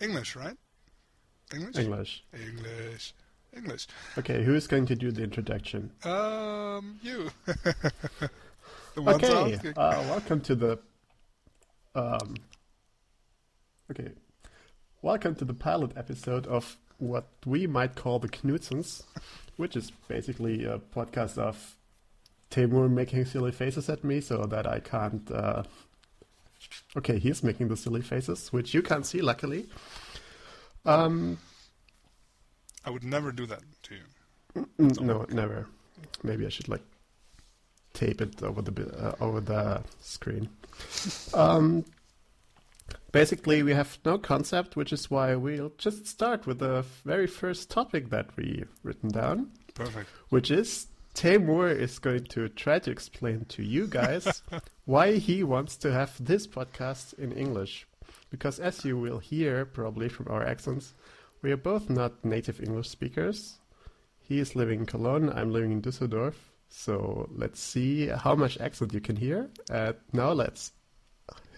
English, right? English. English. English. English. Okay, who's going to do the introduction? Um, you. the one's Okay, uh, welcome to the. Um, okay, welcome to the pilot episode of what we might call the Knutsons, which is basically a podcast of Timur making silly faces at me so that I can't. Uh... Okay, he's making the silly faces, which you can't see, luckily. Um, I would never do that to you. Mm, No, never. Maybe I should like tape it over the uh, over the screen. um, basically, we have no concept, which is why we'll just start with the very first topic that we've written down, Perfect. which is Tamur is going to try to explain to you guys why he wants to have this podcast in English. Because as you will hear probably from our accents, we are both not native English speakers. He is living in Cologne, I'm living in Düsseldorf. So let's see how much accent you can hear. Uh, now let's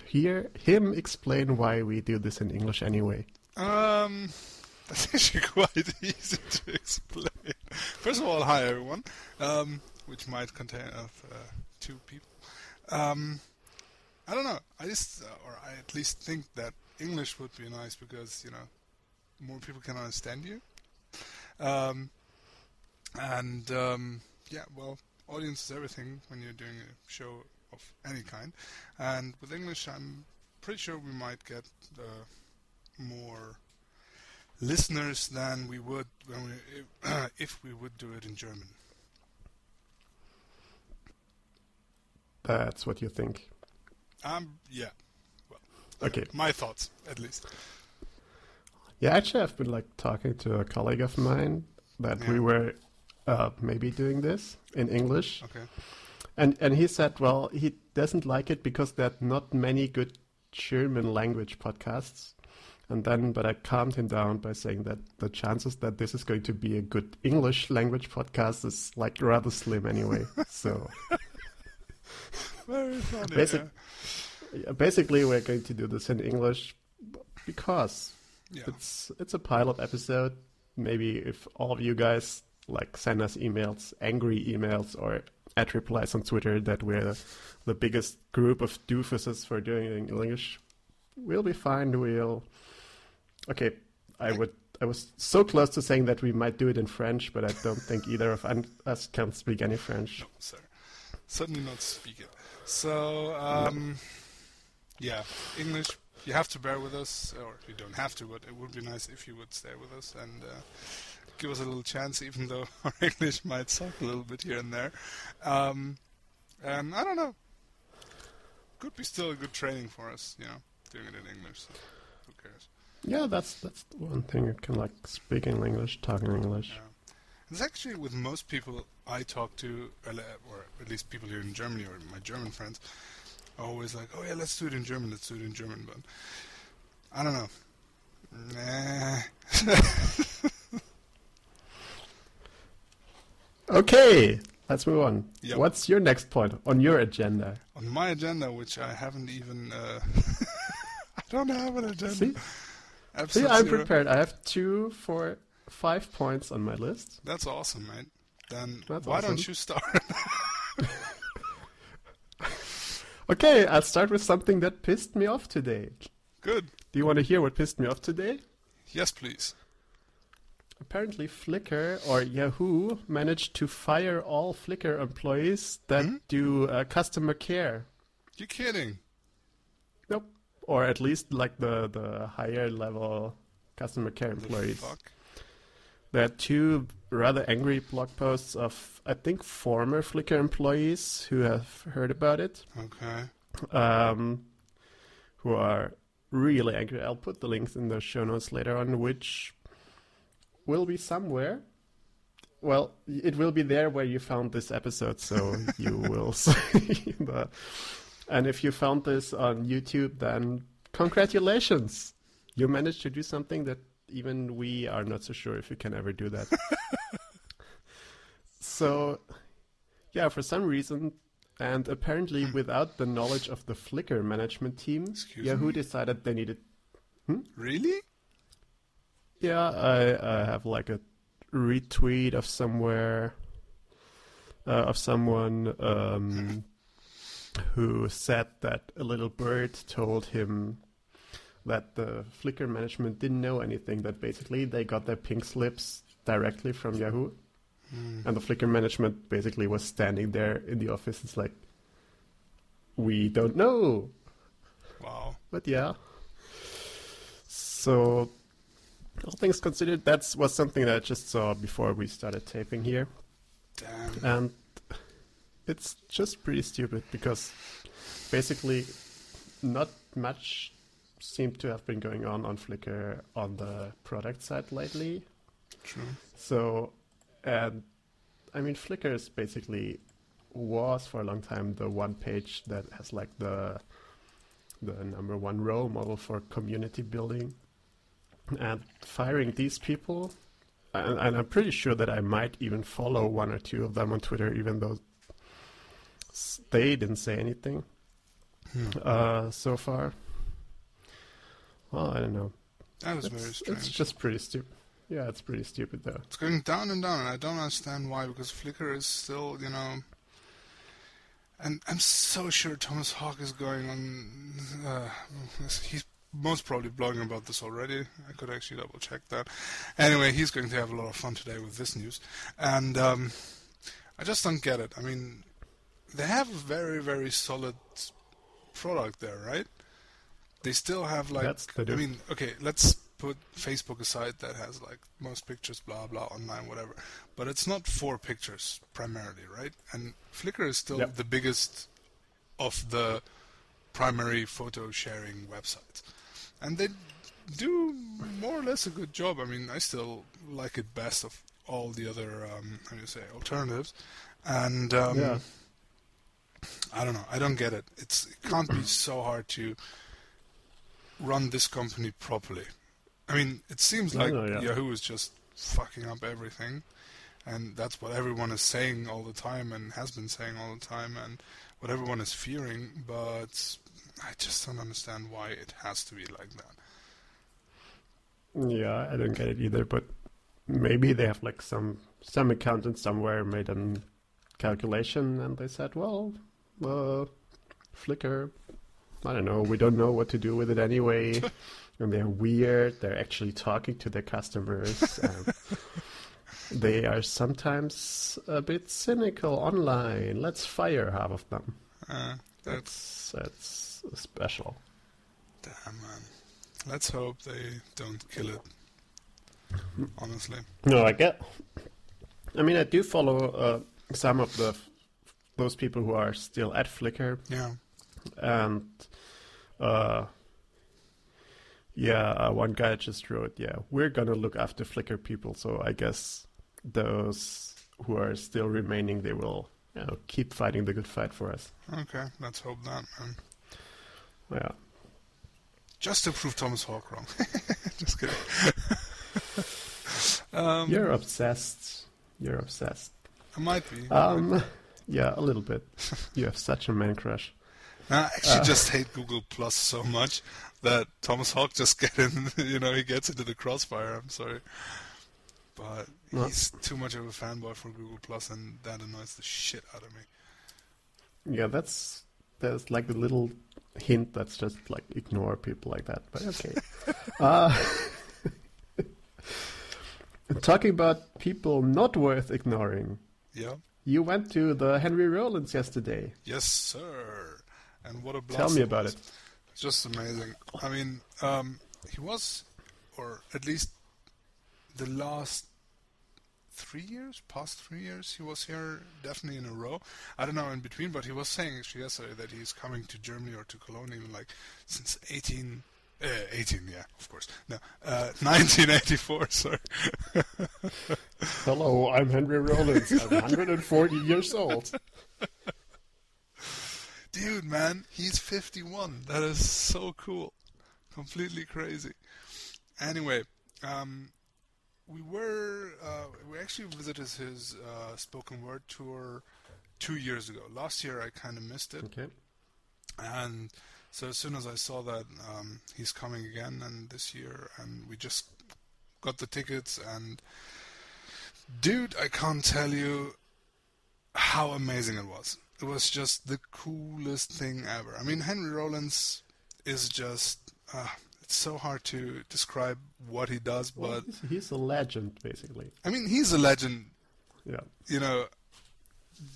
hear him explain why we do this in English anyway. Um, that's actually quite easy to explain. First of all, hi everyone. Um, which might contain of uh, two people. Um, I don't know. I just, uh, or I at least think that English would be nice because you know more people can understand you. Um, and um, yeah, well, audience is everything when you're doing a show of any kind. And with English, I'm pretty sure we might get uh, more listeners than we would when we if, if we would do it in German. That's what you think. Um, yeah, Okay. my thoughts at least. Yeah, actually, I've been like talking to a colleague of mine that we were uh, maybe doing this in English, Okay. and and he said, well, he doesn't like it because there are not many good German language podcasts. And then, but I calmed him down by saying that the chances that this is going to be a good English language podcast is like rather slim anyway. so Very funny. Basic- yeah. basically, we're going to do this in English because Yeah. it's it's a pilot episode. Maybe if all of you guys like send us emails, angry emails, or add replies on Twitter that we're the biggest group of doofuses for doing it in English, we'll be fine. We'll okay. I would. I was so close to saying that we might do it in French, but I don't think either of us can speak any French. Oh, no, sir. Certainly not speak it. So, um, yeah, English. You have to bear with us, or you don't have to, but it would be nice if you would stay with us and uh, give us a little chance, even though our English might suck a little bit here and there. Um, and I don't know. Could be still a good training for us, you know, doing it in English. So who cares? Yeah, that's that's the one thing you can like speak in English, talk in English. Yeah. It's actually with most people I talk to, or at least people here in Germany or my German friends, are always like, "Oh yeah, let's do it in German. Let's do it in German." But I don't know. Nah. Okay, let's move on. Yep. What's your next point on your agenda? On my agenda, which I haven't even, uh, I don't have an agenda. See, see, I'm zero. prepared. I have two, four, five points on my list. That's awesome, mate. Then That's why awesome. don't you start? Okay, I'll start with something that pissed me off today. Good. Do you want to hear what pissed me off today? Yes, please. Apparently, Flickr or Yahoo managed to fire all Flickr employees that Hmm? do uh, customer care. You're kidding? Nope. Or at least like the, the higher level customer care The employees. fuck? There are two rather angry blog posts of, I think, former Flickr employees who have heard about it, Okay. um, who are really angry. I'll put the links in the show notes later on, which will be somewhere. Well, it will be there where you found this episode, so you will see the. And if you found this on YouTube, then congratulations! You managed to do something that even we are not so sure if we can ever do that. so, yeah, for some reason, and apparently without the knowledge of the Flickr management team, Excuse Yahoo me? decided they needed. Really? Yeah, I, I have like a retweet of somewhere uh, of someone um, who said that a little bird told him that the Flickr management didn't know anything. That basically they got their pink slips directly from Yahoo, Hmm. and the Flickr management basically was standing there in the office. It's like we don't know, Wow. but yeah. So, all things considered, that was something that I just saw before we started taping here, Damn. and it's just pretty stupid because basically, not much seemed to have been going on on Flickr on the product side lately. True. So, and I mean, Flickr is basically was for a long time the one page that has like the the number one role model for community building. And firing these people, and, and I'm pretty sure that I might even follow one or two of them on Twitter, even though they didn't say anything Hmm. uh, so far. Well, I don't know. That was It's, very it's just pretty stupid. Yeah, it's pretty stupid though. It's going down and down, and I don't understand why. Because Flickr is still, you know, and I'm so sure Thomas Hawk is going on. Uh, he's most probably blogging about this already. I could actually double check that. Anyway, he's going to have a lot of fun today with this news, and um, I just don't get it. I mean, they have a very, very solid product there, right? They still have like, That's I mean, okay, let's put Facebook aside that has like most pictures, blah blah, online, whatever. But it's not for pictures primarily, right? And Flickr is still Yep. the biggest of the primary photo sharing websites, and they do more or less a good job. I mean, I still like it best of all the other, um, how do you say, alternatives, and um, Yeah. I don't know. I don't get it. It's it can't be so hard to run this company properly. I mean, it seems like no, yeah. Yahoo is just fucking up everything, and that's what everyone is saying all the time and has been saying all the time, and what everyone is fearing. But I just don't understand why it has to be like that. Yeah, I don't get it either, but maybe they have like some some accountant somewhere made a calculation and they said, well, uh, Flickr, I don't know, we don't know what to do with it anyway. and they're weird. They're actually talking to their customers. and they are sometimes a bit cynical online. Let's fire half of them. Uh, that's That's that's special. damn man. Let's hope they don't kill it. Honestly, No, I get. I mean, I do follow uh, some of the those people who are still at Flickr, yeah. and uh, yeah, uh, one guy just wrote, "Yeah, we're gonna look after Flickr people." So I guess those who are still remaining, they will you know, keep fighting the good fight for us. Okay, let's hope that, man. Yeah, Just to prove Thomas Hawk wrong. Just kidding. um, you're obsessed. You're obsessed. I might be. Um, yeah, a little bit. You have such a man crush. I actually uh, just hate Google Plus so much that Thomas Hawk just get in. You know, he gets into the crossfire. I'm sorry, but he's too much of a fanboy for Google Plus, and that annoys the shit out of me. Yeah, that's there's like a little hint that's just like ignore people like that. But okay. uh, talking about people not worth ignoring, Yeah. you went to the Henry Rollins yesterday. Yes, sir. And what a blast! Tell me about it. It's just amazing. I mean, um, he was, or at least the last three years, past three years, he was here definitely in a row. I don't know in between, but he was saying actually yesterday that he's coming to Germany or to Cologne even like since 18. Uh, 18, yeah, of course. No, uh, 1984, sorry. Hello, I'm Henry Rollins. I'm 140 years old. Dude, man, he's 51. That is so cool. Completely crazy. Anyway, um, we were uh, we actually visited his uh, spoken word tour two years ago. Last year, I kind of missed it, Okay. and so as soon as I saw that um, he's coming again, and this year, and we just got the tickets, and dude, I can't tell you how amazing it was. It was just the coolest thing ever. I mean, Henry Rollins is just. Uh, it's so hard to describe what he does, Well, but he's, a legend, basically. I mean, he's a legend Yeah. you know,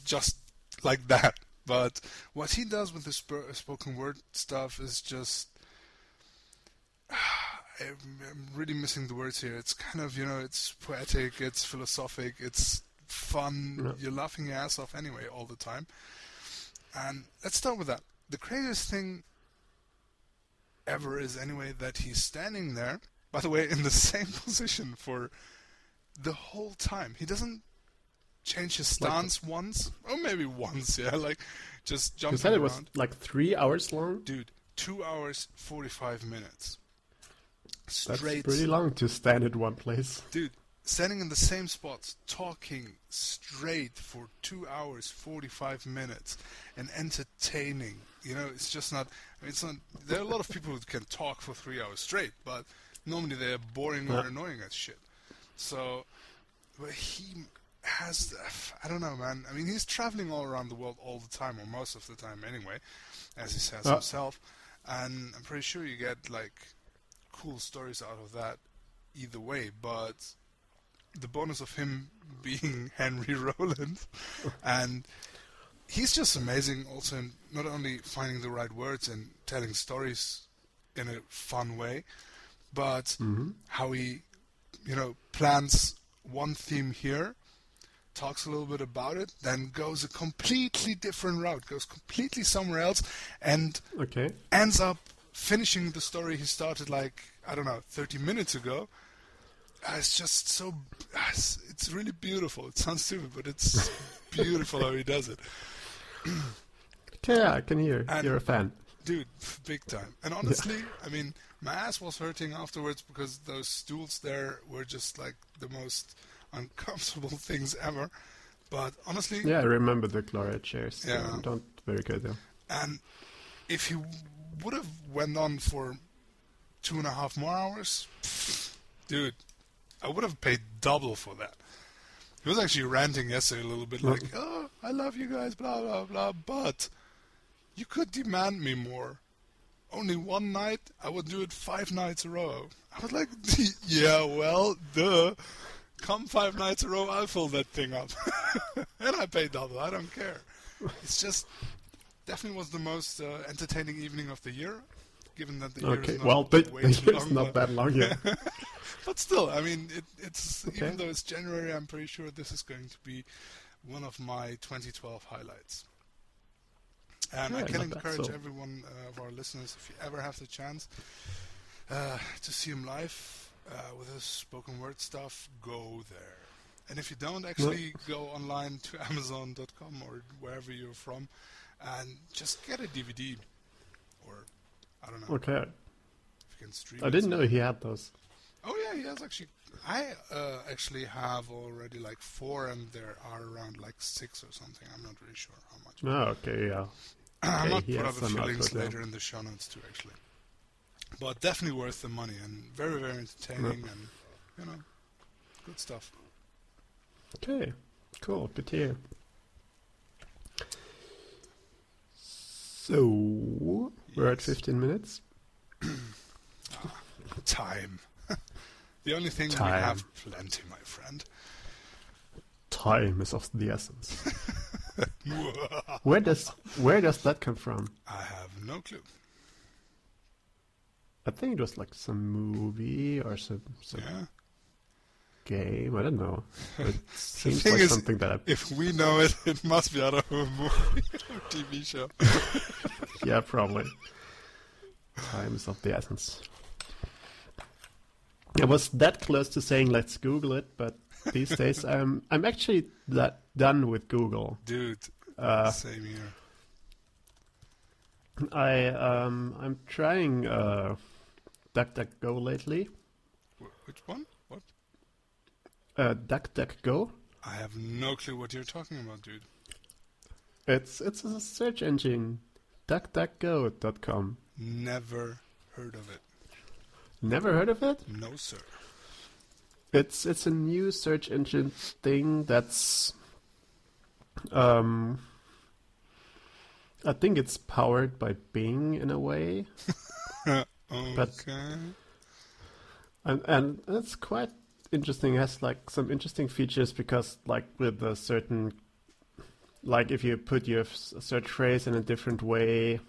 just like that. But what he does with the sp- spoken word stuff is just. I'm I'm really missing the words here. It's kind of, you know, it's poetic, it's philosophic, it's fun. Yeah. You're laughing your ass off anyway all the time. And let's start with that. The craziest thing ever is, anyway, that he's standing there, by the way, in the same position for the whole time. He doesn't change his Like- stance once, or maybe once, yeah, like just jumping. You said it was like three hours long. Dude, two hours forty-five minutes. That's pretty long to stand in one place. dude. Standing in the same spots, talking straight for two hours forty-five minutes, and entertaining. You know, it's just not. I mean, it's not. There are a lot of people who can talk for three hours straight, but normally they are boring or Yeah. annoying as shit. So, but he has. I don't know, man. I mean, he's traveling all around the world all the time, or most of the time anyway, as he says Uh. himself. And I'm pretty sure you get like cool stories out of that either way. But the bonus of him being Henry Rollins, and he's just amazing. Also, in not only finding the right words and telling stories in a fun way, but hmm how he, you know, plants one theme here, talks a little bit about it, then goes a completely different route, goes completely somewhere else, and Okay. ends up finishing the story he started like I don't know 30 minutes ago. Uh, It's just so uh, it's, really beautiful. It sounds stupid, but it's beautiful how he does it, yeah, I can hear. And- You're a fan. dude, big time. And honestly, I mean, my ass was hurting afterwards because those stools there were just like the most uncomfortable things ever. But honestly, Yeah, I remember the Gloria chairs. Yeah. Yeah. Don't very good though. And if he would have went on for two and a half more hours, dude, I would have paid double for that. He was actually ranting yesterday a little bit, like, "Oh, I love you guys, blah blah blah," but you could demand me more. Only one night, I would do it five nights a row. I was like, "Yeah, well, duh." Come five nights a row, I'll fill that thing up, and I pay double. I don't care. It's just definitely was the most uh, entertaining evening of the year, given that the year Okay. is not Well, the, way the too year's long, not but, that long yet. but still, I mean, it, it's Okay. even though it's January, I'm pretty sure this is going to be one of my 2012 highlights. And I can not bad, encourage so. everyone uh, of our listeners, if you ever have the chance uh, to see him live uh, with his spoken word stuff, go there. And if you don't, actually go online to Amazon.com or wherever you're from, and just get a DVD, or I don't know Okay. if you can stream. I didn't know he had those. Oh yeah, he has actually. I uh, actually have already like four, and there are around like six or something. I'm not really sure how much. Oh, okay, yeah. I might put up a few links yeah. later in the show notes too, actually. But definitely worth the money and very very entertaining and you know good stuff. Okay, cool. Good to hear. So we're at 15 minutes. Ah, time. the only thing we have plenty, my friend. Time is of the essence. Where does where does that come from? I have no clue. I think it was like some movie or some, some Yeah. game. I don't know. It seems like is- something that I, If we know it, it must be out of a movie or TV show. Yeah, probably. Time is of the essence. I was that close to saying let's Google it, but these days I'm I'm actually that done with Google. Dude, Uh, same here. I um I'm trying uh DuckDuckGo lately. Which one? What? Uh, DuckDuckGo. I have no clue what you're talking about, dude. It's it's a search engine. DuckDuckGo.com. Never heard of it. Never heard of it? No, sir. It's it's a new search engine thing that's um I think it's powered by Bing in a way. okay. And and it's quite interesting. It has like some interesting features because like with a certain like if you put your search phrase in a different way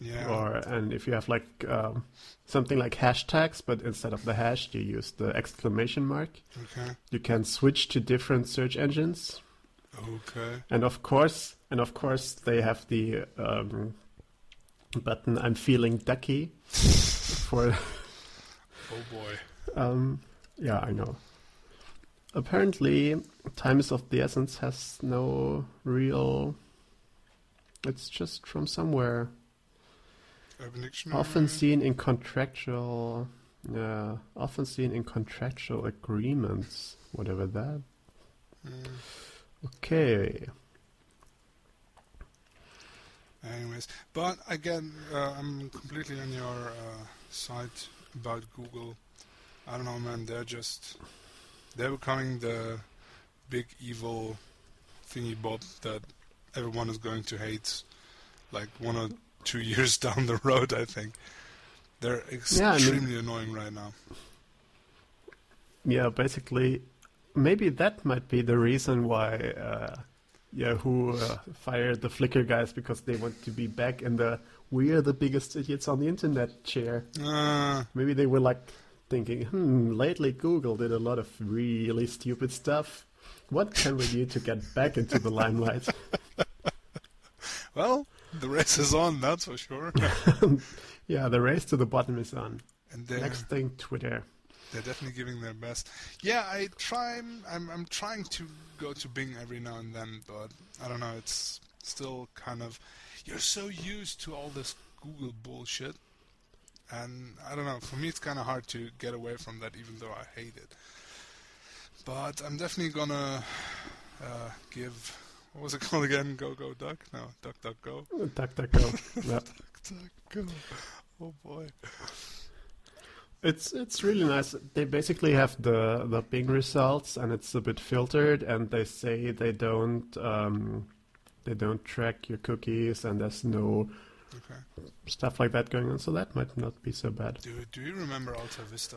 yeah. or and if you have like um, something like hashtags but instead of the hash you use the exclamation mark okay. you can switch to different search engines Okay. and of course and of course they have the um, button i'm feeling ducky for Oh boy. um, yeah i know apparently time is of the essence has no real it's just from somewhere often seen in contractual yeah often seen in contractual agreements whatever that Mm. okay Anyways, but again, uh, I'm completely on your uh, side about Google. I don't know, man. They're just they're becoming the big evil thingy bob that everyone is going to hate. Like one or two years down the road, I think they're Yeah, I mean- extremely annoying right now. yeah basically maybe that might be the reason why uh, yahoo uh, fired the flickr guys because they want to be back in the we're the biggest idiots on the internet chair Uh, maybe they were like thinking hmm lately google did a lot of really stupid stuff what can we do to get back into the limelight well, the race is on, that's for sure. yeah the race to the bottom is on and next thing twitter They're definitely giving their best. Yeah, I try. I'm I'm trying to go to Bing every now and then, but I don't know. It's still kind of. You're so used to all this Google bullshit, and I don't know. For me, it's kind of hard to get away from that, even though I hate it. But I'm definitely gonna uh, give. What was it called again? Go go duck? No, duck duck go. DuckDuckGo. yeah. Duck Duck go. Oh boy. It's it's really nice. They basically have the the Bing results, and it's a bit filtered. And they say they don't um, they don't track your cookies, and there's no Okay. stuff like that going on. So that might not be so bad. Do Do you remember AltaVista?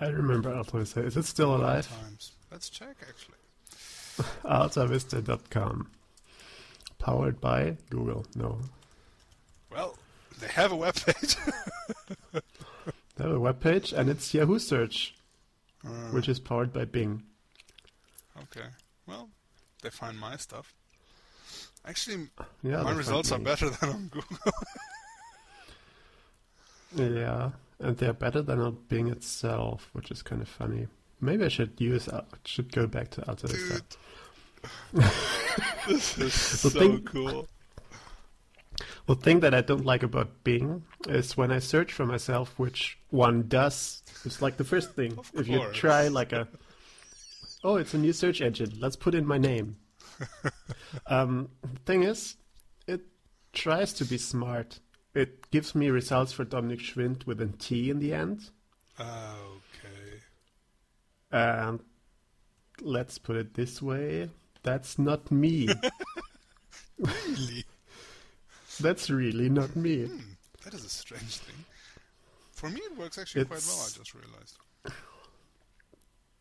I remember AltaVista. Is it still alive? Times. Let's check actually. AltaVista.com. Powered by Google. No, Well, they have a webpage. they have a webpage, and it's Yahoo Search, Uh, which is powered by Bing. okay. Well, they find my stuff. Actually, Yeah, my results are better than on Google. Yeah, and they're better than on Bing itself, which is kind of funny. Maybe I should use Al- should go back to AltaVista. Dude. this is so thing- cool. The thing that I don't like about Bing is when I search for myself, which one does. It's like the first thing. If you try like a, oh, it's a new search engine. Let's put in my name. Um, thing is, it tries to be smart. It gives me results for Dominic Schwind with a T in the end. Okay. And let's put it this way: that's not me. Really? that's really not me. Hmm, that is a strange thing. For me, it works actually quite well. I just realized.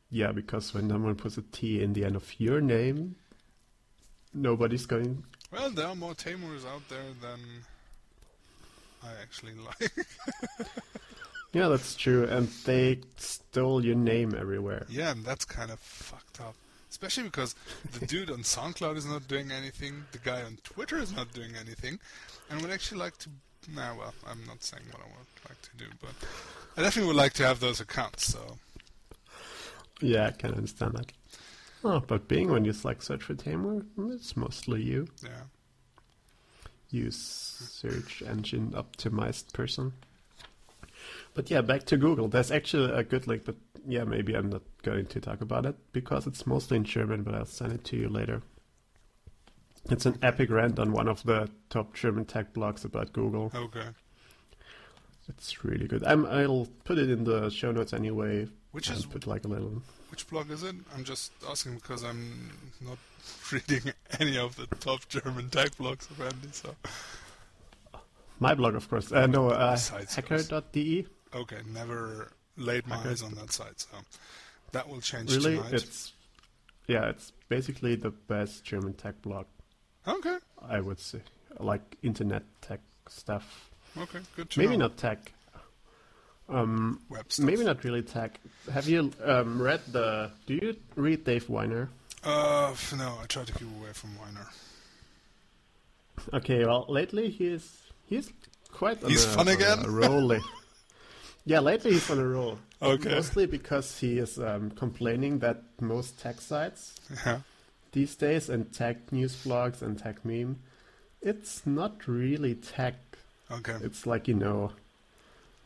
Yeah, because when someone puts a T in the end of your name, nobody's going. Well, there are more Tamurs out there than I actually like. Yeah, that's true, and they stole your name everywhere. yeah, and that's kind of fucked up. Especially because the dude on SoundCloud is not doing anything, the guy on Twitter is not doing anything, and would actually like to. Nah, well, I'm not saying what I would like to do, but I definitely would like to have those accounts. So Yeah, I can understand that. Oh, but Bing when you like search for Tamer, it's mostly you. yeah, You search engine optimized person. But yeah, back to Google. There's actually a good link, but yeah, maybe I'm not going to talk about it because it's mostly in German, but I'll send it to you later. It's an epic rant on one of the top German tech blogs about Google. okay. It's really good. I'm, I'll put it in the show notes anyway. Which is put like a little. which blog is it? I'm just asking because I'm not reading any of the top German tech blogs apparently. So My blog, of course. Uh, no, uh, hacker.de. okay, never laid my eyes on that site. So that will change Really, tonight. it's yeah, it's basically the best German tech blog, Okay, I would say. Like internet tech stuff. okay, good to Maybe know. not tech. Um, maybe not really tech. Have you um, read the? Do you read Dave Winer? Uh, no, I try to keep away from Weiner. Okay, well, lately he's he's quite on He's a, fun again? A roll. yeah, lately he's on a roll. Okay. Mostly because he is um, complaining that most tech sites Yeah. these days and tech news blogs and Techmeme, it's not really tech. Okay. It's like you know,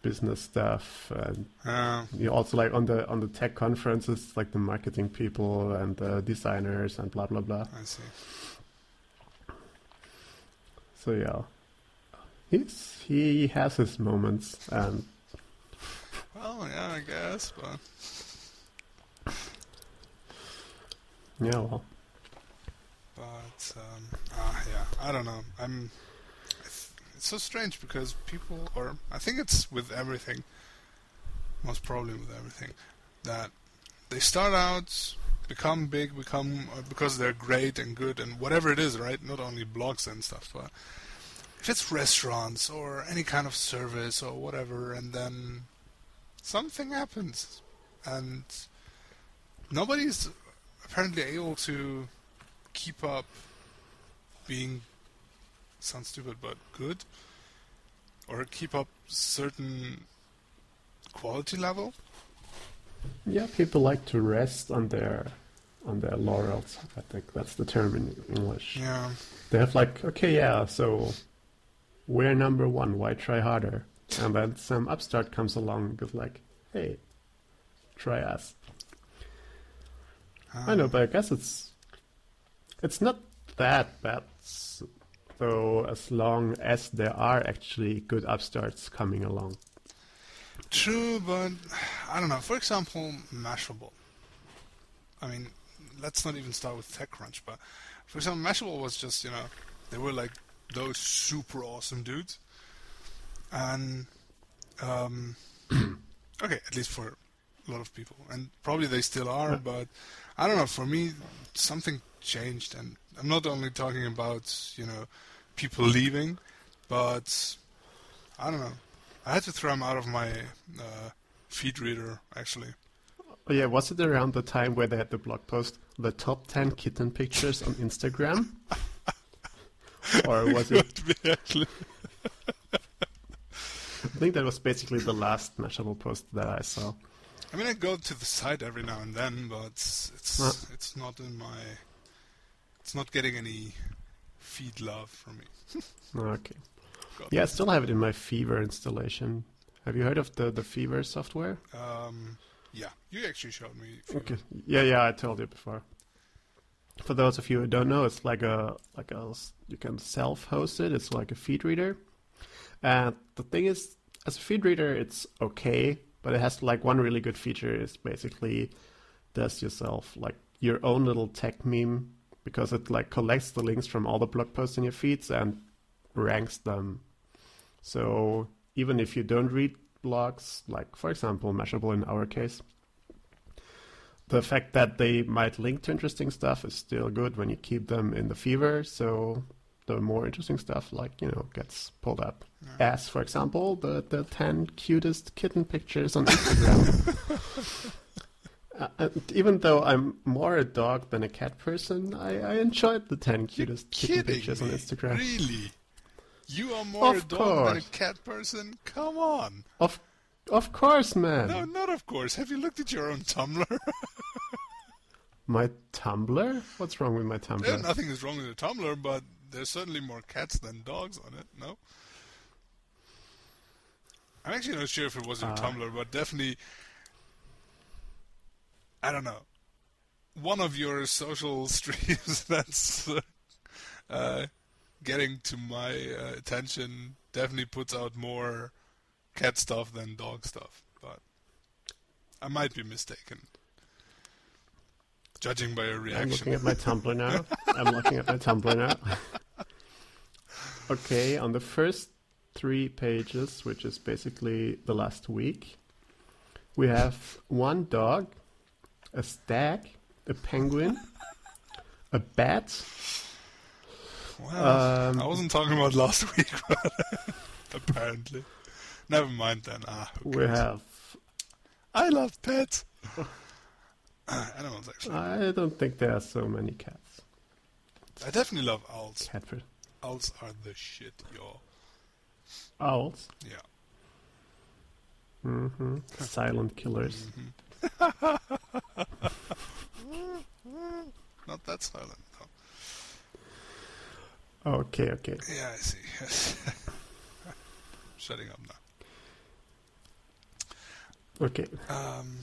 business stuff, and Uh, you also like on the on the tech conferences, like the marketing people and the designers and blah blah blah. I see. So yeah, he's he has his moments, and Well, yeah, I guess, but yeah, well, but um, ah, yeah, I don't know. I'm. It's, so strange because people, or I think it's with everything. Most probably with everything, that they start out, become big, become uh, because they're great and good and whatever it is, right? Not only blogs and stuff, but if it's restaurants or any kind of service or whatever, and then something happens, and nobody's apparently able to keep up being sounds stupid but good or keep up certain quality level yeah, people like to rest on their on their laurels. I think that's the term in English. yeah They have like, okay, yeah, so we're number one. Why try harder? And then some upstart comes along with like, hey, try us. I know, ah. but I guess it's it's not that bad, s- though. As long as there are actually good upstarts coming along. True, but I don't know. For example, Mashable. I mean, let's not even start with TechCrunch, but for example, Mashable was just, you know, they were like those super awesome dudes. And, um, okay, at least for a lot of people. And probably they still are, but I don't know. For me, something changed. And I'm not only talking about, you know, people leaving, but I don't know. I had to throw him out of my uh, feed reader, actually. Oh, yeah, was it around the time where they had the blog post, the top 10 kitten pictures on Instagram? or was it? Actually. I think that was basically the last Mashable post that I saw. I mean, I go to the site every now and then, but it's it's, it's not in my. It's not getting any feed love from me. Okay. God. Yeah, I still have it in my Fever installation. Have you heard of the, the Fever software? Um, yeah, you actually showed me. few- Okay. Yeah, yeah, I told you before. For those of you who don't know, it's like a like a you can self-host it. It's like a feed reader. And the thing is, as a feed reader, it's okay, but it has like one really good feature is basically does yourself like your own little Techmeme because it like collects the links from all the blog posts in your feeds and ranks them. So even if you don't read blogs, like for example Mashable in our case, the fact that they might link to interesting stuff is still good when you keep them in the fever. So the more interesting stuff, like you know, gets pulled up. Yeah. As for example, the the ten cutest kitten pictures on Instagram. Uh, and even though I'm more a dog than a cat person, I, I enjoyed the 10 You're cutest kitten pictures me. on Instagram. Really? You are more Of a dog than a cat person? Come on. Of of course, man. No, not of course. Have you looked at your own Tumblr? My Tumblr? What's wrong with my Tumblr? Yeah, nothing is wrong with the Tumblr, but there's certainly more cats than dogs on it. No. I'm actually not sure if it was your Uh. Tumblr, but definitely. I don't know. One of your social streams that's uh, uh, getting to my uh, attention definitely puts out more cat stuff than dog stuff, but I might be mistaken. Judging by your reaction. I'm looking at my Tumblr now. I'm looking at my Tumblr now. okay, on the first three pages, which is basically the last week, we have one dog, a stag, a penguin, a bat. Well, Um, I wasn't talking about last week, but apparently. Never mind then. Ah, We have. I love pets. Animals, actually. I don't think there are so many cats. I definitely love owls. Cat for Owls are the shit, yo. owls. Yeah. Mm-hmm. Silent killers. Not that silent, though. Okay, okay. Yeah, I see. Yes. Shutting up now. Okay. Um,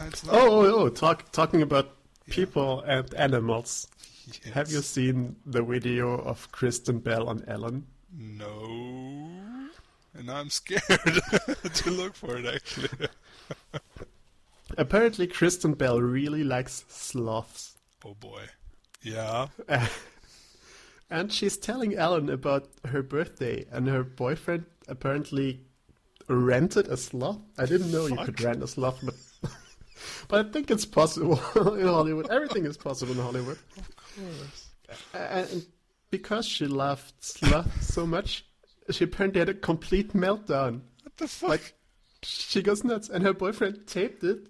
Oh, oh, oh! Talk, talking about Yeah. people and animals. yes. Have you seen the video of Kristen Bell on Ellen? No. And I'm scared to look for it, actually. Apparently, Kristen Bell really likes sloths. Oh boy. Yeah. And she's telling Ellen about her birthday, and her boyfriend apparently rented a sloth. I didn't know you could rent a sloth, but but I think it's possible in Hollywood. Everything is possible in Hollywood. Of course. And because she loved so much, she apparently had a complete meltdown. What the fuck? Like she goes nuts, and her boyfriend taped it,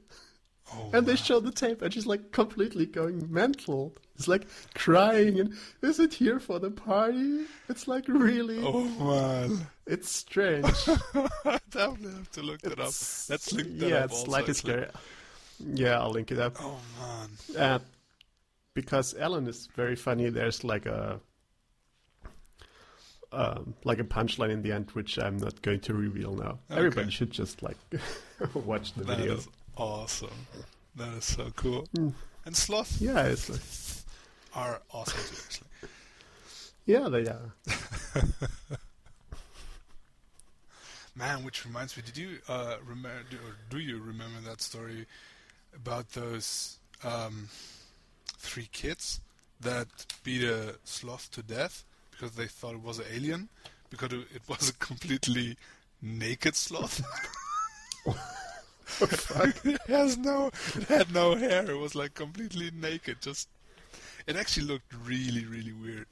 oh, and they wow. show the tape, and she's like completely going mental. It's like crying, and is it here for the party? It's like really, Oh man. it's strange. I definitely have to look that up. It's- Let's link that yeah, up it's also, slightly scary. Yeah, I'll link it up. Oh man. Uh, because Ellen is very funny. There's like a um, like a punchline in the end, which I'm not going to reveal now. Okay. Everybody should just like watch the That video. is awesome. That is so cool. Mm. And sloth Yeah, it's like, are awesome too, actually. yeah, they are. Man, which reminds me, did you uh, remember, do, or do you remember that story about those um, three kids that beat a sloth to death because they thought it was an alien because it was a completely naked sloth? it has no, it had no hair. It was like completely naked. Just, it actually looked really, really weird.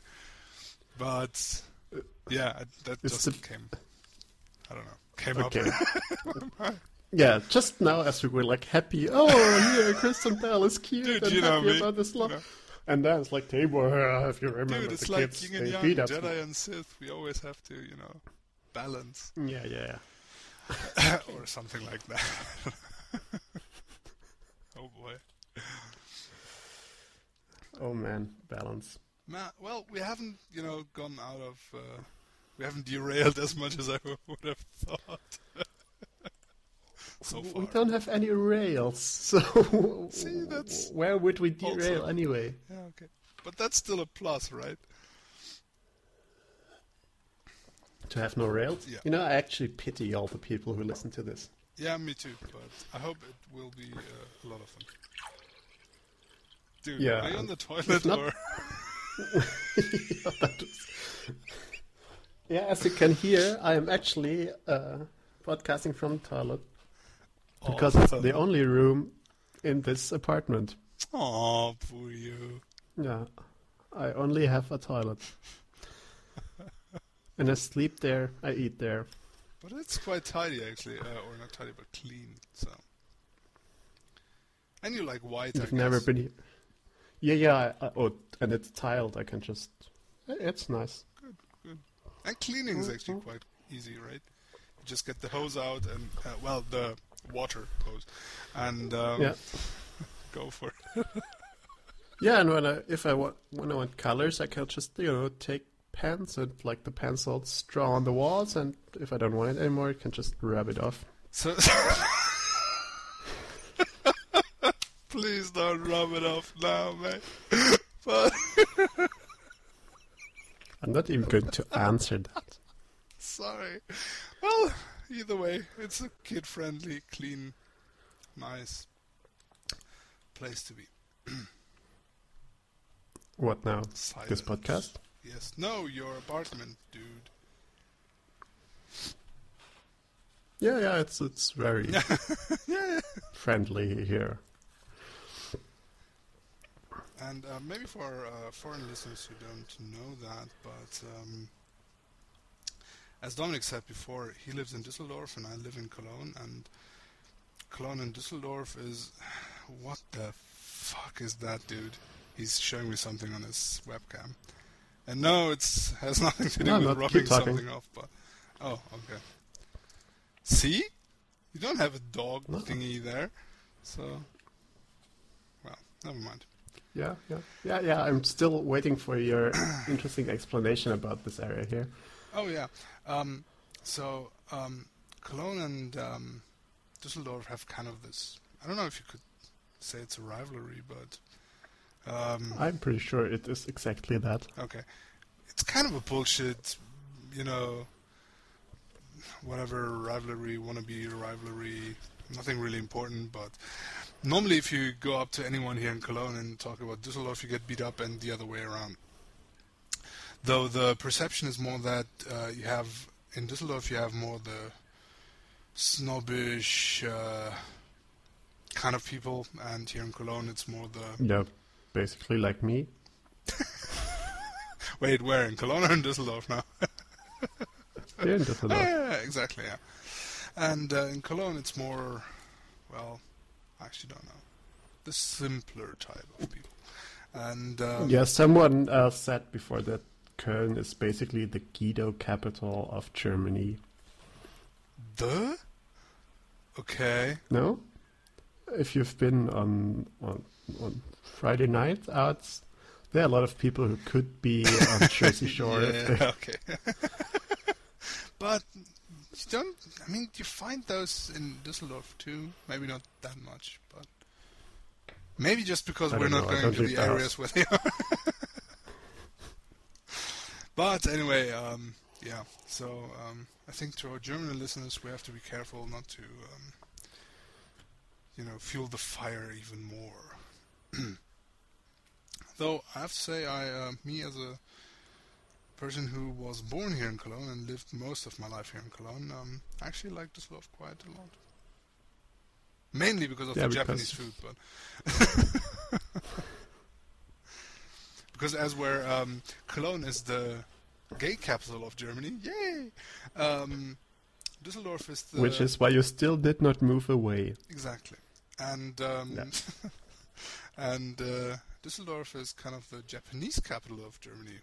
But yeah, that It's just the- came. I don't know. Came Okay. up. Yeah, just now as we were like happy, oh, yeah, Kristen Bell is cute Dude, and you know happy me. about this love. You know. And then it's like, Tabor, if you remember Dude, it's the like kids, Yin and they Yang, up. Jedi and Sith. We always have to, you know, balance Yeah, yeah, yeah. or something like that. oh boy. Oh man, balance. Well, we haven't, you know, gone out of. Uh, we haven't derailed as much as I would have thought. So far. We don't have any rails, so See, that's where would we derail also- anyway? Yeah, okay. But that's still a plus, right? To have no rails? Yeah. You know, I actually pity all the people who listen to this. Yeah, me too. But I hope it will be uh, a lot of fun. Dude, Yeah, are you on the toilet not- or? Yeah, as you can hear, I am actually uh, podcasting from the toilet because it's the only room in this apartment. Oh, poor you. Yeah, I only have a toilet. and I sleep there, I eat there. But it's quite tidy, actually, uh, or not tidy, but clean. So, and you like white. I You've never been here. Yeah, yeah. I, I, oh, and it's tiled. I can just. It's nice. Good, good. And cleaning is actually Mhm. quite easy, right? You just get the hose out and uh, well, the water hose, and um, Yeah. go for it. Yeah, and when I if I want when I want colors, I can just you know take pens and like the pencils draw on the walls, and if I don't want it anymore, I can just rub it off. So, please don't rub it off now, man. But I'm not even going to answer that. sorry. Well, either way, it's a kid-friendly, clean, nice place to be. What now? Silence. This podcast? Yes. No, your apartment, dude. Yeah, yeah, it's it's very yeah. friendly here. And uh, maybe for uh, foreign listeners who don't know that, but um, as Dominic said before, he lives in Düsseldorf and I live in Cologne. And Cologne and Düsseldorf is. What the fuck is that, dude? He's showing me something on his webcam. And no, it's has nothing to do No, with not- rubbing something off. But oh, okay. See, you don't have a dog No. thingy there, so well, never mind. Yeah, yeah, yeah, yeah. I'm still waiting for your interesting explanation about this area here. Oh yeah. Um, so um, Cologne and um, Düsseldorf have kind of this. I don't know if you could say it's a rivalry, but um, I'm pretty sure it is exactly that. okay, it's kind of a bullshit. You know, whatever rivalry, wannabe rivalry, nothing really important. But normally, if you go up to anyone here in Cologne and talk about Düsseldorf, you get beat up, and the other way around. Though the perception is more that uh, you have in Düsseldorf, you have more the snobbish uh, kind of people, and here in Cologne, it's more the Yeah, basically like me. wait, where in Cologne or in Düsseldorf now? Here in Yeah, Düsseldorf. yeah, yeah, exactly, yeah. And uh, in Cologne, it's more, well, I actually don't know, the simpler type of people. And um, Yeah, someone uh, said before that Köln is basically the Guido capital of Germany. the okay, No? If you've been on on, on Friday night outs, there are a lot of people who could be on Jersey Shore. yeah, okay. but you don't. I mean, you find those in Düsseldorf too. Maybe not that much, but maybe just because I we're don't know, going to the the areas where they are. But anyway, um, yeah. So um, I think to our German listeners, we have to be careful not to, um, you know, fuel the fire even more. Though I have to say, I, uh, me as a person who was born here in Cologne and lived most of my life here in Cologne, um, I actually like Düsseldorf quite a lot. Mainly because of Yeah, the because- Japanese food, but because as where um, Cologne is the gay capital of Germany, yay! Um, Düsseldorf is the Which is why you still did not move away. Exactly. And um, and uh, Düsseldorf is kind of the Japanese capital of Germany.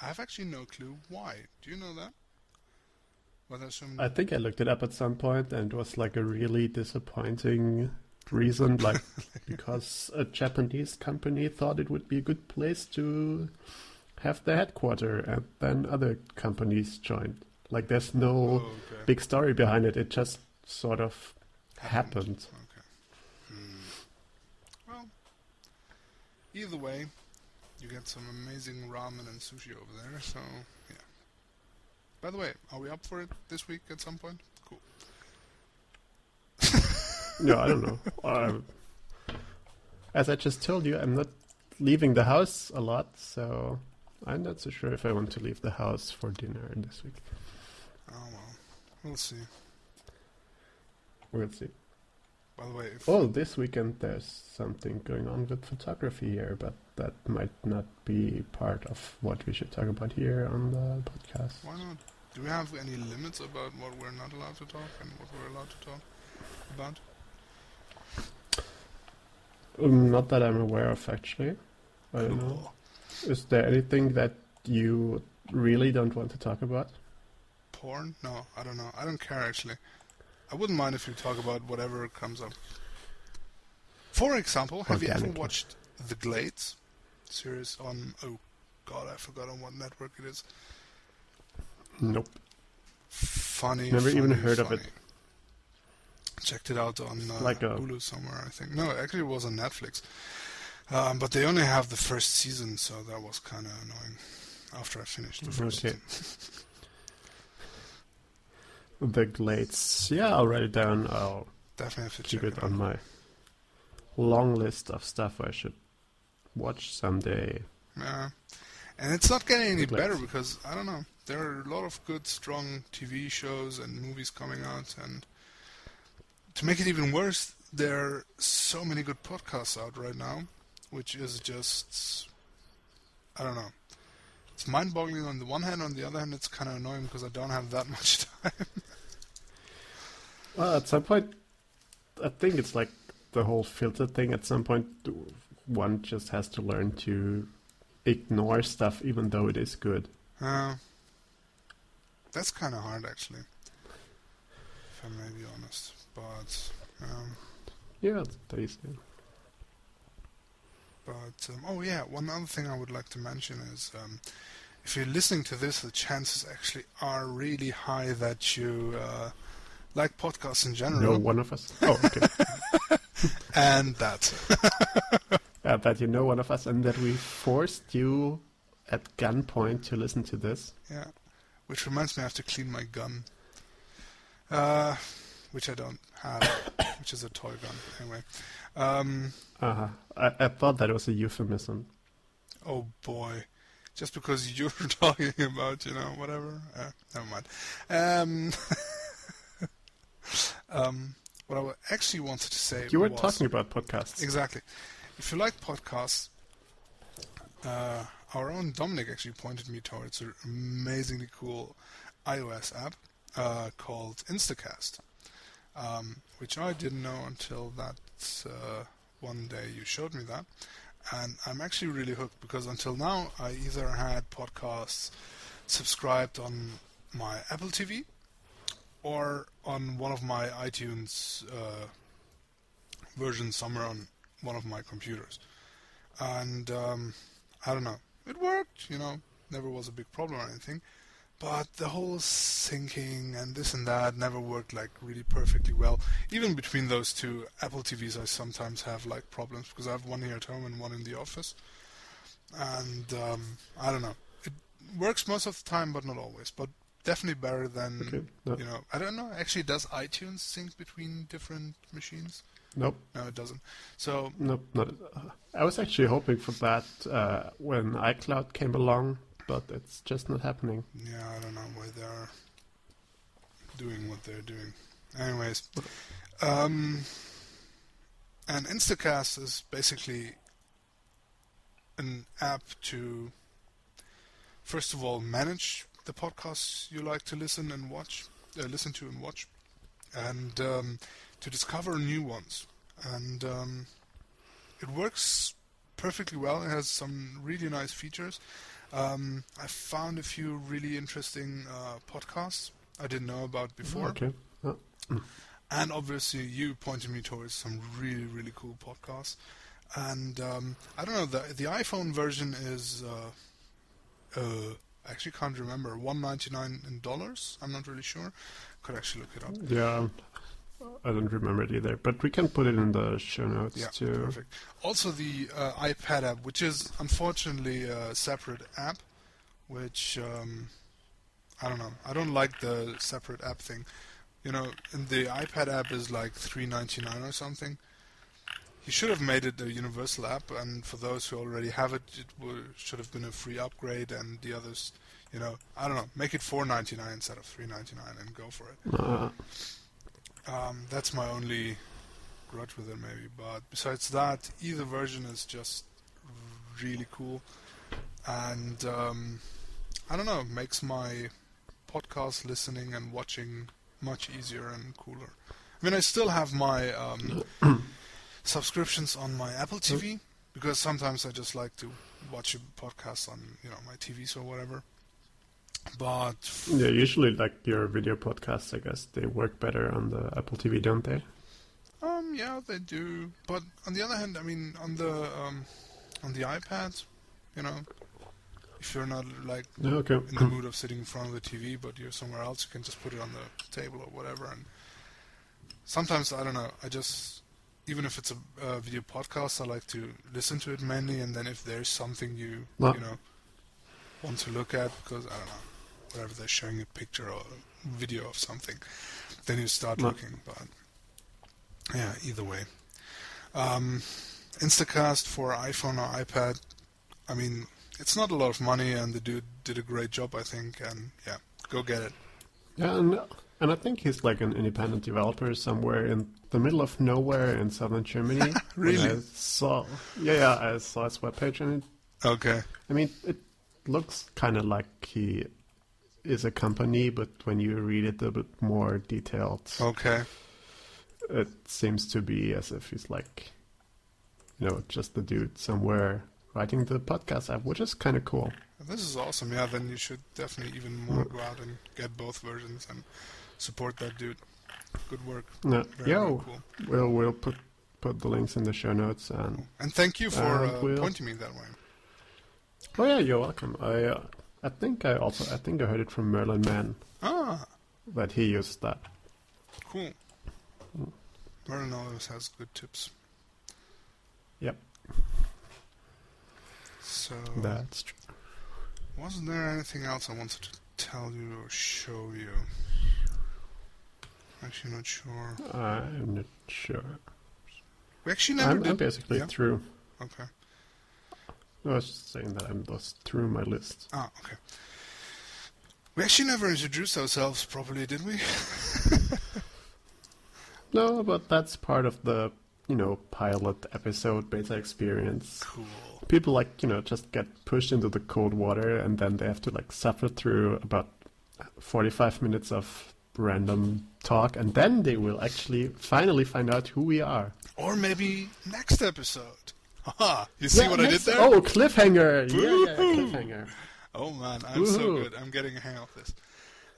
I have actually no clue why. Do you know that? Well, some. I think I looked it up at some point and it was like a really disappointing reason, like because a Japanese company thought it would be a good place to have the headquarter and then other companies joined. Like there's no oh, okay. big story behind it, it just sort of happened. Okay. Hmm. Well, either way, you get some amazing ramen and sushi over there. So yeah. By the way, are we up for it this week at some point? No, I don't know. As I just told you, I'm not leaving the house a lot, so I'm not so sure if I want to leave the house for dinner this week. Oh well, we'll see. We'll see. By the way, if Oh, this weekend there's something going on with photography here, but that might not be part of what we should talk about here on the podcast. Why not? Do we have any limits about what we're not allowed to talk and what we're allowed to talk about? Um, not that I'm aware of, actually. I don't know. Is there anything that you really don't want to talk about? Porn? No, I don't know. I don't care actually. I wouldn't mind if you talk about whatever comes up. For example, have you ever watched The Glades series on? Oh God, I forgot on what network it is. Nope. Funny. Never even funny, heard of it. Checked it out on uh, like a- Hulu somewhere, I think. No, actually, it was on Netflix. Um, but they only have the first season, so that was kind of annoying. After I finished the first Okay. season. The Glades. Yeah, I'll write it down. I'll Definitely have to keep it it on my long list of stuff I should watch someday. Yeah. And it's not getting any better because I don't know. There are a lot of good, strong TV shows and movies coming out, and to make it even worse, there are so many good podcasts out right now, which is just I don't know. It's mind-boggling on the one hand. On the other hand, it's kind of annoying because I don't have that much time. Well, at some point, I think it's like the whole filter thing. At some point, one just has to learn to ignore stuff, even though it is good. Uh, that's kind of hard, actually, if I may be honest. But um, Yeah, it's tasty. But um, oh yeah, one other thing I would like to mention is um, if you're listening to this, the chances actually are really high that you uh, like podcasts in general. No one of us. Oh, okay. and that. uh, that you know one of us, and that we forced you at gunpoint to listen to this. yeah, which reminds me, I have to clean my gun, uh, which I don't have, which is a toy gun. Anyway, um, Uh-huh. I, I thought that was a euphemism. oh boy. Just because you're talking about, you know, whatever. Uh, never mind. Um, um, what I actually wanted to say You were was, talking about podcasts. Exactly. If you like podcasts, uh, our own Dominic actually pointed me towards an amazingly cool iOS app uh, called Instacast, um, which I didn't know until that uh, one day you showed me that. And I'm actually really hooked because until now I either had podcasts subscribed on my Apple TV or on one of my iTunes uh, versions somewhere on one of my computers. And um, I don't know, it worked, you know, never was a big problem or anything. But the whole syncing and this and that never worked like really perfectly well. Even between those two Apple TVs, I sometimes have like problems because I have one here at home and one in the office. And um, I don't know, it works most of the time, but not always. But definitely better than Okay. No, you know. I don't know. Actually, does iTunes sync between different machines? nope. No, it doesn't. So Nope. Not. Uh, I was actually hoping for that uh, when iCloud came along, but it's just not happening. Yeah, I don't know why they're doing what they're doing. Anyways, um, and Instacast is basically an app to, first of all, manage the podcasts you like to listen and watch, uh, listen to and watch, and um, to discover new ones. And um, it works perfectly well. It has some really nice features. Um, I found a few really interesting uh, podcasts I didn't know about before, Okay. Oh, and obviously you pointed me towards some really really cool podcasts. And um, I don't know the the iPhone version is uh, uh, I actually can't remember one ninety nine in dollars. I'm not really sure. Could actually look it up. yeah. I don't remember it either, but we can put it in the show notes Yeah, too. perfect. Also, the uh, iPad app, which is unfortunately a separate app, which um, I don't know. I don't like the separate app thing. You know, and the iPad app is like three ninety nine or something. You should have made it a universal app, and for those who already have it, it w- should have been a free upgrade, and the others, you know, I don't know, make it four ninety nine instead of three ninety nine, and go for it. Uh, Um, that's my only grudge with it, maybe. But besides that, either version is just really cool, and um, I don't know, makes my podcast listening and watching much easier and cooler. I mean, I still have my um, subscriptions on my Apple TV because sometimes I just like to watch a podcast on you know my TVs or whatever. But yeah, usually like your video podcasts, I guess they work better on the Apple TV, don't they? Um, yeah, they do. But on the other hand, I mean, on the um, on the iPad, you know, if you're not like Okay. in the mood of sitting in front of the TV, but you're somewhere else, you can just put it on the table or whatever. And sometimes I don't know. I just even if it's a, a video podcast, I like to listen to it mainly, and then if there's something you Well- you know want to look at, because I don't know, whatever they're showing a picture or video of something, then you start No. looking. But yeah, either way. Um, Instacast for iPhone or iPad. I mean, it's not a lot of money, and the dude did a great job, I think. And yeah, go get it. Yeah, and, and I think he's like an independent developer somewhere in the middle of nowhere in southern Germany. Really? I saw, yeah, yeah, I saw his webpage, and it, Okay. I mean, it looks kind of like he is a company, but when you read it a bit more detailed, Okay. it seems to be as if he's like, you know, just the dude somewhere writing the podcast app, which is kind of cool. This is awesome. Yeah, then you should definitely even more go out and get both versions and support that dude. Good work. Yeah, Very, yo, very cool. we'll we'll put put the links in the show notes and And thank you for uh, we'll- pointing me that way. Oh yeah, you're welcome. I uh, I think I also I think I heard it from Merlin Mann Ah, that he used that. cool. Merlin always has good tips. Yep, So, that's true. wasn't there anything else I wanted to tell you or show you? Actually, not sure. I'm not sure. We actually never I'm, did. I'm basically yeah? through. Okay. I was just saying that I'm just through my list. Ah, okay. We actually never introduced ourselves properly, did we? No, but that's part of the you know pilot episode beta experience. cool. People like you know just get pushed into the cold water and then they have to like suffer through about 45 minutes of random talk and then they will actually finally find out who we are. Or maybe next episode. You see Yeah, what I did there? Oh, cliffhanger! Yeah, yeah, cliffhanger. Oh man, I'm so good. I'm getting a hang of this.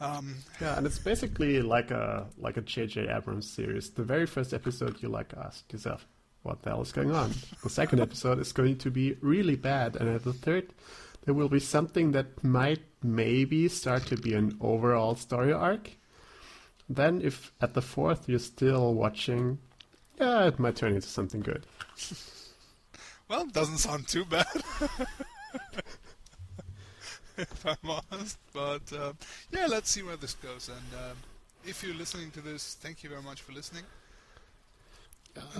Um, Yeah, and it's basically like a like a J.J. Abrams series. The very first episode, you like ask yourself, "What the hell is going on?" The second episode is going to be really bad, and at the third, there will be something that might maybe start to be an overall story arc. Then, if at the fourth you're still watching, yeah, it might turn into something good. Well, doesn't sound too bad. if I'm honest, but uh, yeah, let's see where this goes. And um, if you're listening to this, thank you very much for listening.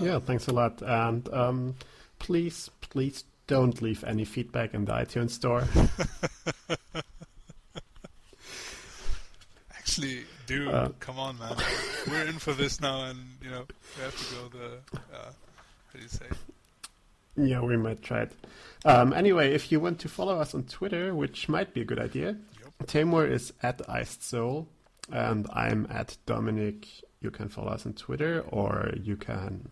Yeah, thanks a lot, and um, please, please don't leave any feedback in the iTunes store. Actually, dude, Uh, come on, man. We're in for this now, and you know we have to go the uh, how do you say? Yeah, we might try it. Um, anyway, if you want to follow us on Twitter, which might be a good idea, Yep. Tamor is at Iced Soul, and I'm at Dominic. You can follow us on Twitter, or you can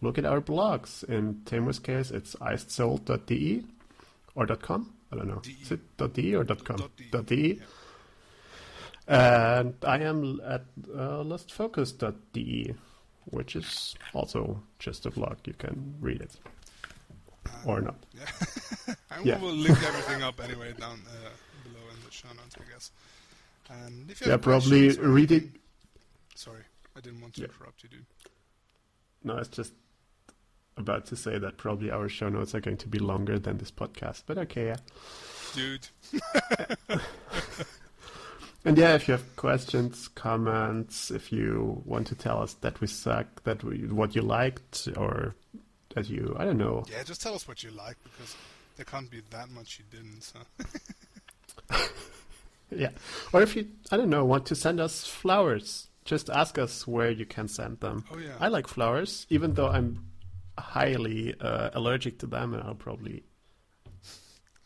look at our blogs. In Tamor's case, it's icedsoul.de or .com. I don't know. DE. Is it .de or .com? Dot DE. .de. And I am at uh, lostfocus.de, which is also just a blog. You can read it or not. Yeah. and Yeah. we will link everything up anyway down uh, below in the show notes, I guess. And if you Yeah, probably read it. Sorry, I didn't want to Yeah. interrupt you, dude. No, it's just about to say that probably our show notes are going to be longer than this podcast, but okay, yeah. Dude, And yeah, if you have questions, comments, if you want to tell us that we suck, that we what you liked, or that you, I don't know. yeah, just tell us what you like because there can't be that much you didn't. So. Yeah. Or if you, I don't know, want to send us flowers, just ask us where you can send them. Oh yeah. I like flowers, even though I'm highly uh, allergic to them, and I'll probably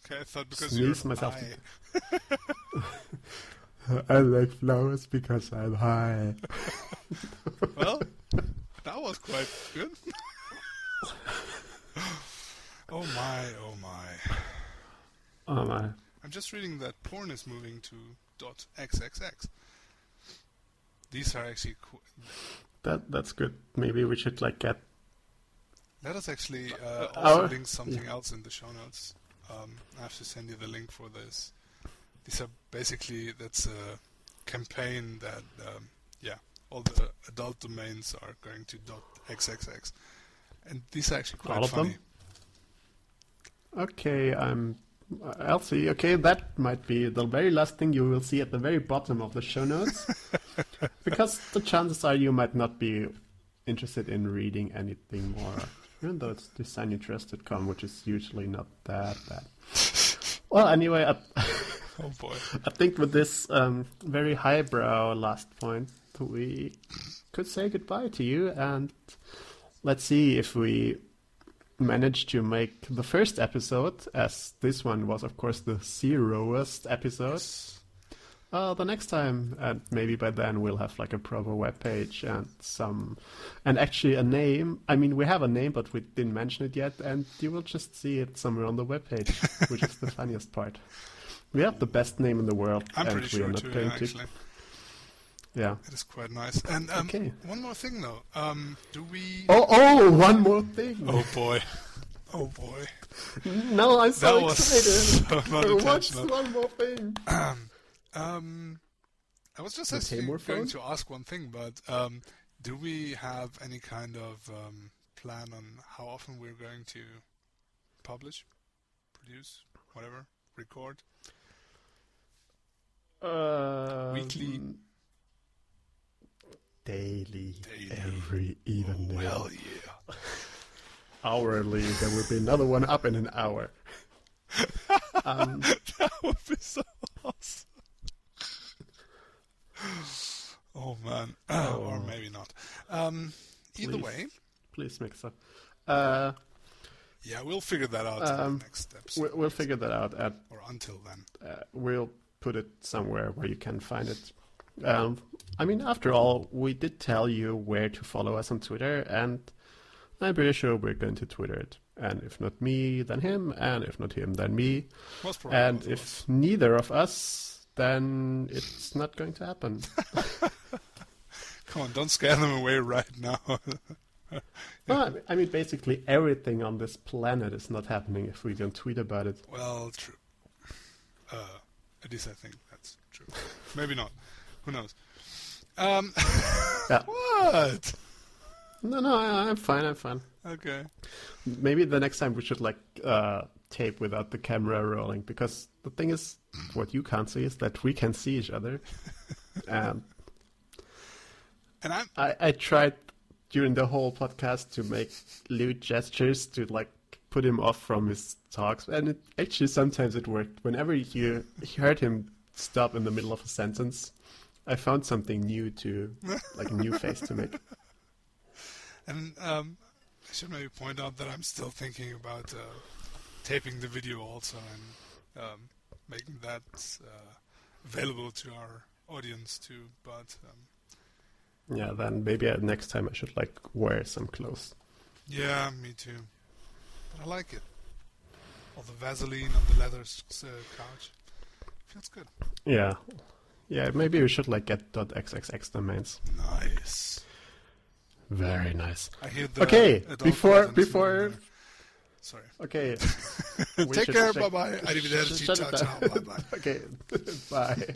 okay, I thought because sneeze you're myself. I like flowers because I'm high. Well, that was quite good. oh my, oh my. Oh my. I'm just reading that porn is moving to .xxx. These are actually. Qu- That that's good. Maybe we should like get Let us actually uh, Uh, also our- link something yeah. else in the show notes. Um, I have to send you the link for this. These are basically that's a campaign that um, yeah all the adult domains are going to dot .xxx, and these are actually quite All of them? funny. Okay, I'm I'll see. Okay, that might be the very last thing you will see at the very bottom of the show notes. because the chances are you might not be interested in reading anything more. Even though it's designinterest.com, which is usually not that bad. Well, anyway, I, Oh boy. I think with this um, very highbrow last point, we could say goodbye to you and let's see if we manage to make the first episode, as this one was, of course, the zeroest episode. Uh, the next time, and maybe by then we'll have like a proper web page and some, and actually a name. I mean, we have a name, but we didn't mention it yet, and you will just see it somewhere on the web page, which is the funniest part. We have the best name in the world, I'm and we are sure not too, going yeah, to. Yeah. It is quite nice. And um, Okay. one more thing though. Um, do we Oh, oh, one more thing. Oh boy. Oh boy. No, I'm so that was excited. so What's one more thing? Um, I was just actually going phone? to ask one thing, but um, do we have any kind of um, plan on how often we're going to publish, produce, whatever, record? Uh, Weekly? Daily, Daily. every evening, Well, yeah. hourly. There will be another one up in an hour. um, that would be so awesome. oh man, or Oh. maybe not. Um, either Please. way, please mix up. Uh, yeah, we'll figure that out in Um, the next steps, we, we'll figure that out, and or until then. uh, we'll put it somewhere where you can find it. Um, I mean, after all, we did tell you where to follow us on Twitter, and I'm pretty sure we're going to Twitter it. And if not me, then him, and if not him, then me. Most probably. And both of us. if neither of us, then it's not going to happen. Come on, don't scare them away right now. Well, I mean, basically everything on this planet is not happening if we don't tweet about it. well, true. Uh, at least I think that's true. Maybe not. Who knows? Um, Yeah. what? No, no, I, I'm fine. I'm fine. Okay. Maybe the next time we should like uh, tape without the camera rolling because the thing is, what you can't see is that we can see each other. and And I'm I, I tried during the whole podcast to make lewd gestures to like put him off from his talks, and it actually sometimes it worked. Whenever you heard him stop in the middle of a sentence, I found something new to like a new face to make. And um, I should maybe point out that I'm still thinking about uh, taping the video also and um, making that uh, available to our audience too. But um, Yeah, then maybe uh, next time I should like wear some clothes. yeah, me too. But I like it. All the Vaseline on the leather uh, couch feels good. Yeah, yeah, maybe we should like get .xxx domains. Nice. Very nice. I hear the Okay, before- before- Sorry. Okay. Take care. check- Bye bye. Arrivederci. Ciao ciao. Bye bye. okay, bye.